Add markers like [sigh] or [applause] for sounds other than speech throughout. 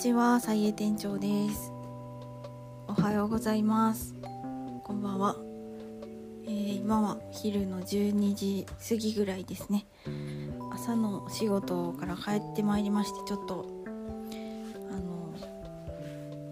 ちは、さいえ店長です。おはようございます。こんばんは。えー今は昼の12時過ぎぐらいですね。朝の仕事から帰ってまいりまして、ちょっとあの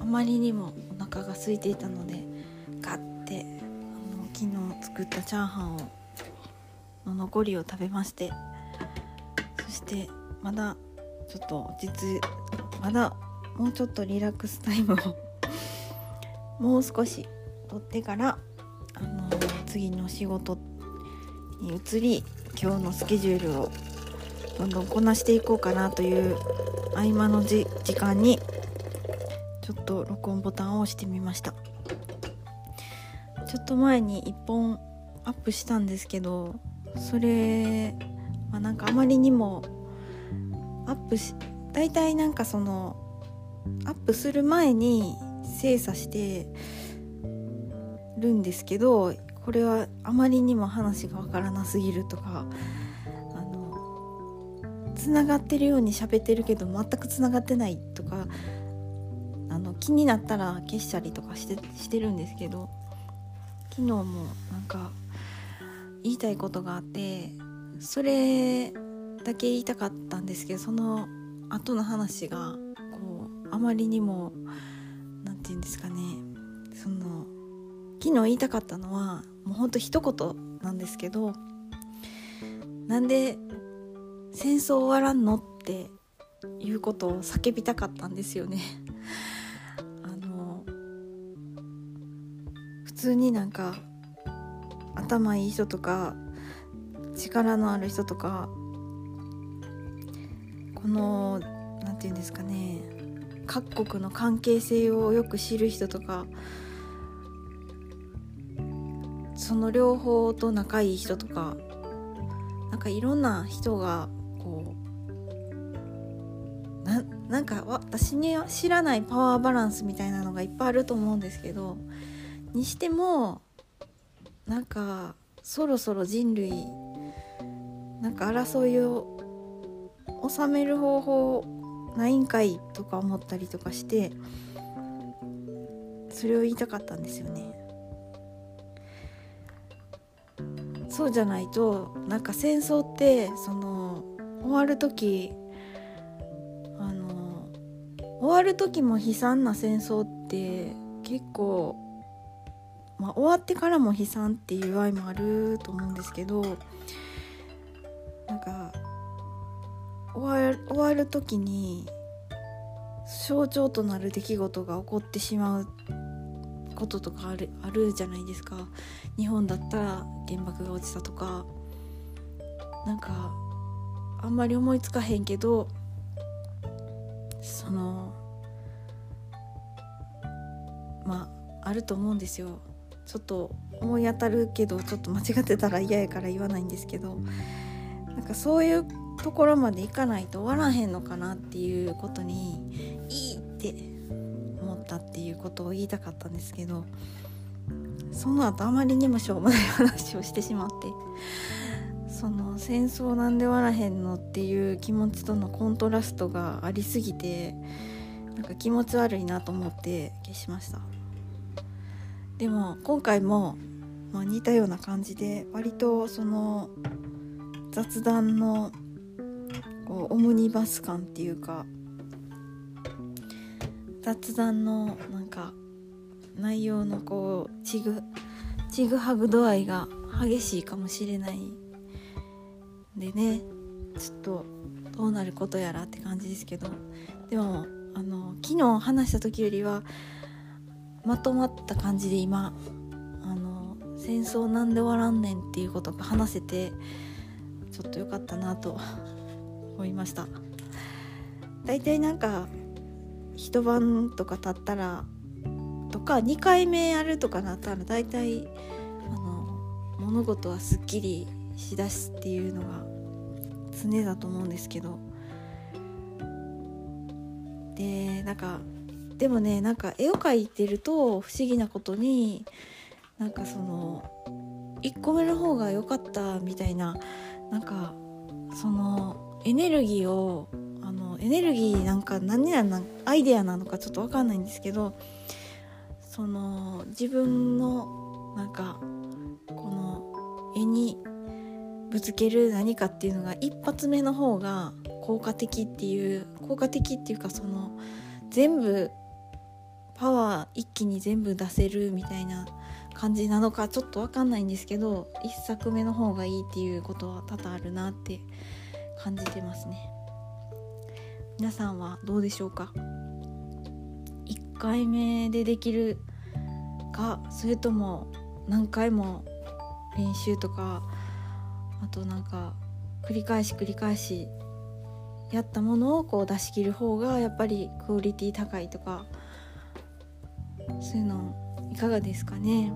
あまりにもお腹が空いていたので、ガッてあの昨日作ったチャーハンをの残りを食べまして、そしてまだちょっと実まだもうちょっとリラックスタイムを [laughs] もう少し取ってからあの次の仕事に移り今日のスケジュールをどんどんこなしていこうかなという合間のじ時間にちょっと録音ボタンを押してみました。ちょっと前に1本アップしたんですけどそれはなんかあまりにもアップし大体なんかそのアップする前に精査してるんですけどこれはあまりにも話がわからなすぎるとかあのつながってるように喋ってるけど全くつながってないとかあの気になったら消したりとかしてしてるんですけど昨日もなんか言いたいことがあってそれだけ言いたかったんですけどその後の話があまりにも何て言うんですかねその昨日言いたかったのはもうほんと一言なんですけどなんで戦争終わらんのっていうことを叫びたかったんですよね。[laughs] あの普通になんか頭いい人とか力のある人とかこの何て言うんですかね各国の関係性をよく知る人とかその両方と仲いい人とかなんかいろんな人がこうななんか私には知らないパワーバランスみたいなのがいっぱいあると思うんですけどにしてもなんかそろそろ人類なんか争いを収める方法ないんかいとか思ったりとかしてそれを言いたかったんですよね。そうじゃないとなんか戦争ってその終わる時あの終わる時も悲惨な戦争って結構まあ終わってからも悲惨っていう場合もあると思うんですけどなんか終わる終わる時に象徴となる出来事が起こってしまうこととかあるあるじゃないですか。日本だったら原爆が落ちたとか。なんかあんまり思いつかへんけどそのまああると思うんですよ。ちょっと思い当たるけどちょっと間違ってたら嫌やから言わないんですけどなんかそういうところまでいかないと終わらへんのかなっていうことにいいって思ったっていうことを言いたかったんですけどその後あまりにもしょうもない話をしてしまってその戦争なんで終わらへんのっていう気持ちとのコントラストがありすぎてなんか気持ち悪いなと思って消しました。でも今回も、まあ、似たような感じで割とその雑談のこうオムニバス感っていうか雑談のなんか内容のこうちぐちぐはぐ度合いが激しいかもしれないでねちょっとどうなることやらって感じですけど。でもあの昨日話した時よりはまとまった感じで今あの戦争なんで終わらんねんっていうことが話せてちょっと良かったなと思いました。大体なんか一晩とか経ったらとか2回目やるとかなったら大体あの物事はすっきりしだすっていうのが常だと思うんですけど。でなんかでもねなんか絵を描いてると不思議なことになんかその1個目の方が良かったみたいななんかそのエネルギーをあのエネルギーなんか何やなアイデアなのかちょっと分かんないんですけどその自分のなんかこの絵にぶつける何かっていうのが一発目の方が効果的っていう効果的っていうかその全部パワー一気に全部出せるみたいな感じなのかちょっと分かんないんですけど1作目の方がいいっていうことは多々あるなって感じてますね。皆さんはどうでしょうか？1回目でできるかそれとも何回も練習とかあとなんか繰り返し繰り返しやったものをこう出し切る方がやっぱりクオリティ高いとかそういうのいかがですかね？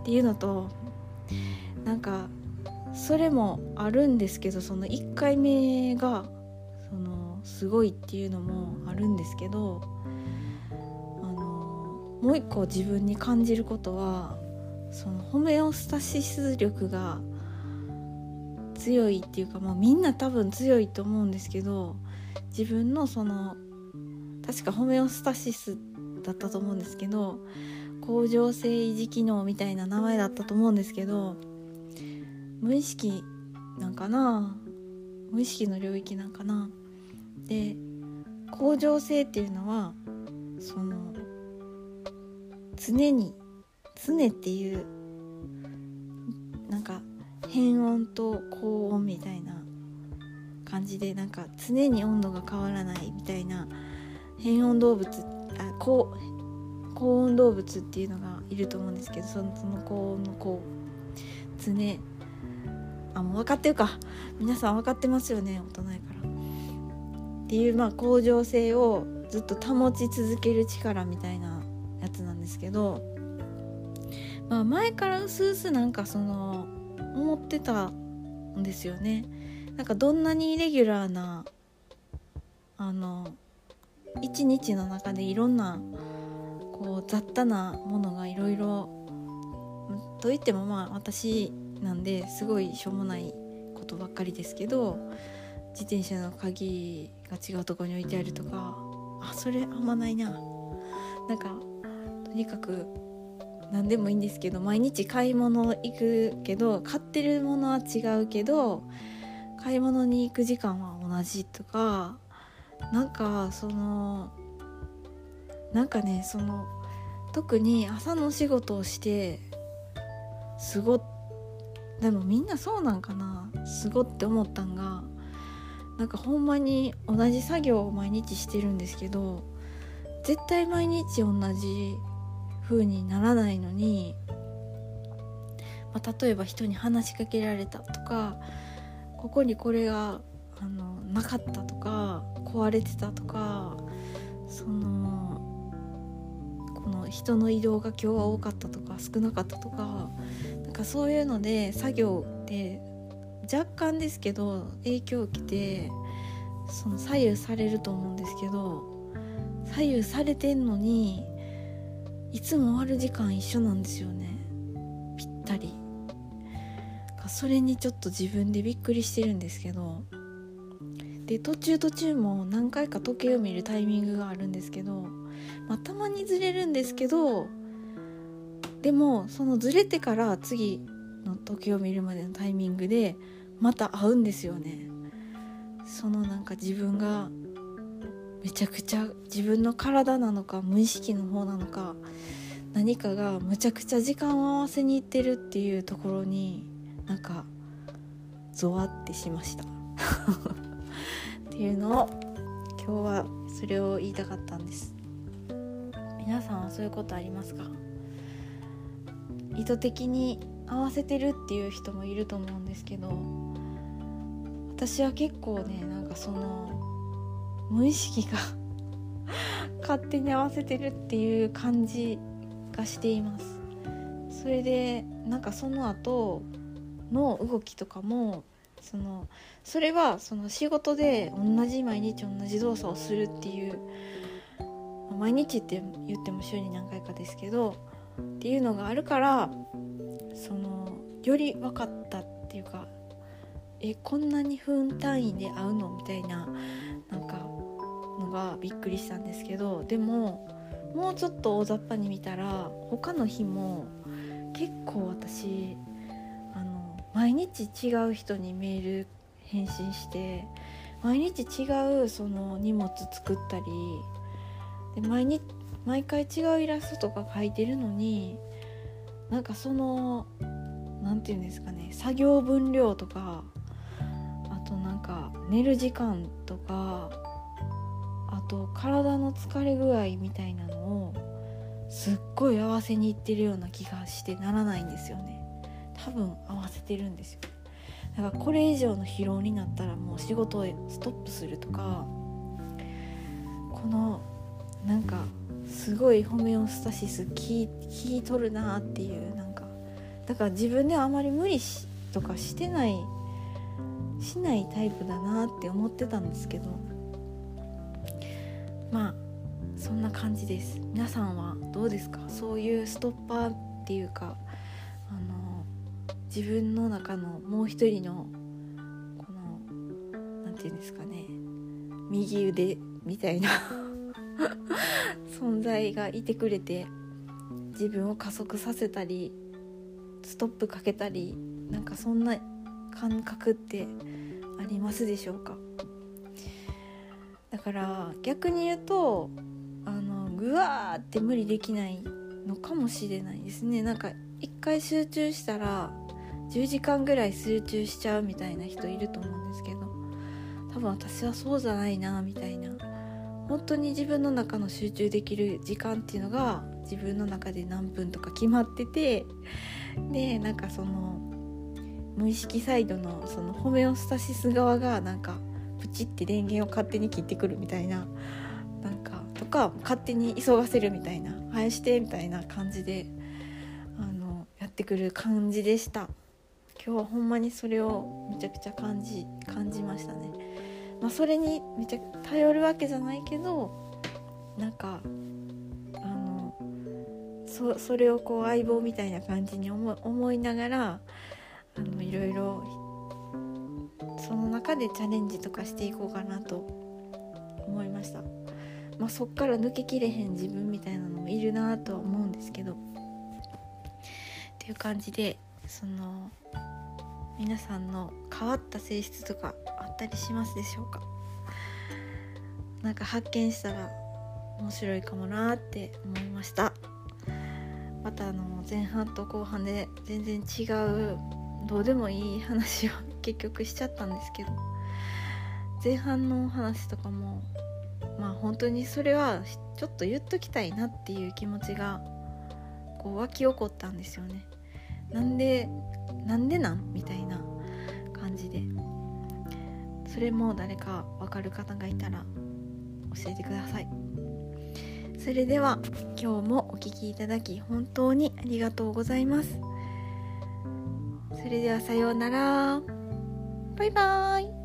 っていうのとなんかそれもあるんですけどその1回目がそのすごいっていうのもあるんですけどあのもう一個自分に感じることはそのホメオスタシス力が強いっていうか、まあ、みんな多分強いと思うんですけど自分のその確かホメオスタシスだったと思うんですけど甲状腺維持機能みたいな名前だったと思うんですけど無意識なんかな？無意識の領域なんかな？で甲状腺っていうのはその常に常っていうなんか変温と高温みたいな感じでなんか常に温度が変わらないみたいな変温動物あ高高温動物っていうのがいると思うんですけどそのその高温のこう常あもう分かってるか。皆さん分かってますよね大人やから。っていうまあ向上性をずっと保ち続ける力みたいなやつなんですけど。まあ前からうすうすなんかその思ってたんですよね。なんかどんなにイレギュラーなあの一日の中でいろんなこう雑多なものがいろいろといってもまあ私なんですごいしょうもないことばっかりですけど自転車の鍵が違うとこに置いてあるとかあそれあんまないな。なんかとにかく何でもいいんですけど毎日買い物行くけど買ってるものは違うけど買い物に行く時間は同じとかなんかそのなんかねその特に朝のお仕事をしてすごでもみんなそうなんかな。すごって思ったんがなんかほんまに同じ作業を毎日してるんですけど絶対毎日同じ風にならないのに、まあ、例えば人に話しかけられたとかここにこれがあのなかったとか壊れてたとかそのこの人の移動が今日は多かったとか少なかったとかかそういうので作業で若干ですけど影響を受けてその左右されると思うんですけど左右されてんのにいつも終わる時間一緒なんですよね。ぴったり。それにちょっと自分でびっくりしてるんですけど。で途中途中も何回か時計を見るタイミングがあるんですけど、まあ、たまにずれるんですけどでもそのずれてから次の時を見るまでのタイミングでまた会うんですよね。そのなんか自分がめちゃくちゃ自分の体なのか無意識の方なのか何かがむちゃくちゃ時間を合わせにいってるっていうところになんかゾワってしました。[laughs] っていうのを今日はそれを言いたかったんです。皆さんはそういうことありますか？意図的に合わせてるっていう人もいると思うんですけど私は結構ねなんかその無意識が [laughs] 勝手に合わせてるっていう感じがしています。それでなんかその後の動きとかもそのそれはその仕事で同じ毎日同じ動作をするっていう毎日って言っても週に何回かですけどっていうのがあるからそのより分かったっていうかえこんなに分単位で会うのみたいななんかのがびっくりしたんですけどでももうちょっと大雑把に見たら他の日も結構私あの毎日違う人にメール返信して毎日違うその荷物作ったりで毎日毎回違うイラストとか描いてるのになんかその何て言うんですかね作業分量とかあとなんか寝る時間とかあと体の疲れ具合みたいなのをすっごい合わせにいってるような気がしてならないんですよね。多分合わせてるんですよ。だからこれ以上の疲労になったらもう仕事をストップするとかこのなんかすごいホメオスタシス聞いとるなっていうなんかだから自分ではあまり無理しとかしてないしないタイプだなって思ってたんですけど。まあそんな感じです。皆さんはどうですか？そういうストッパーっていうかあの自分の中のもう一人のこの何て言うんですかね右腕みたいな。[laughs] 存在がいてくれて自分を加速させたりストップかけたりなんかそんな感覚ってありますでしょうか？だから逆に言うとあのぐわーって無理できないのかもしれないですね。なんか一回集中したら10時間ぐらい集中しちゃうみたいな人いると思うんですけど多分私はそうじゃないなみたいな。本当に自分の中の集中できる時間っていうのが自分の中で何分とか決まっててでなんかその無意識サイドのそのホメオスタシス側がなんかプチって電源を勝手に切ってくるみたいななんかとか勝手に急がせるみたいな「生して」みたいな感じであのやってくる感じでした今日はほんまにそれをめちゃくちゃ感じ感じましたね。まあ、それにめっちゃ頼るわけじゃないけどなんかあのそそれをこう相棒みたいな感じに思思いながらあのいろいろその中でチャレンジとかしていこうかなと思いました、まあ、そっから抜けきれへん自分みたいなのもいるなとは思うんですけど。っていう感じでその皆さんの変わった性質とかあったりしますでしょうか？なんか発見したら面白いかもなって思いました。またあの前半と後半で全然違うどうでもいい話を結局しちゃったんですけど。前半の話とかもまあ本当にそれはちょっと言っときたいなっていう気持ちがこう湧き起こったんですよね。なんでなんでなん？みたいな。じで。それも誰か分かる方がいたら教えてください。それでは今日もお聴きいただき本当にありがとうございます。それではさようなら。バイバーイ。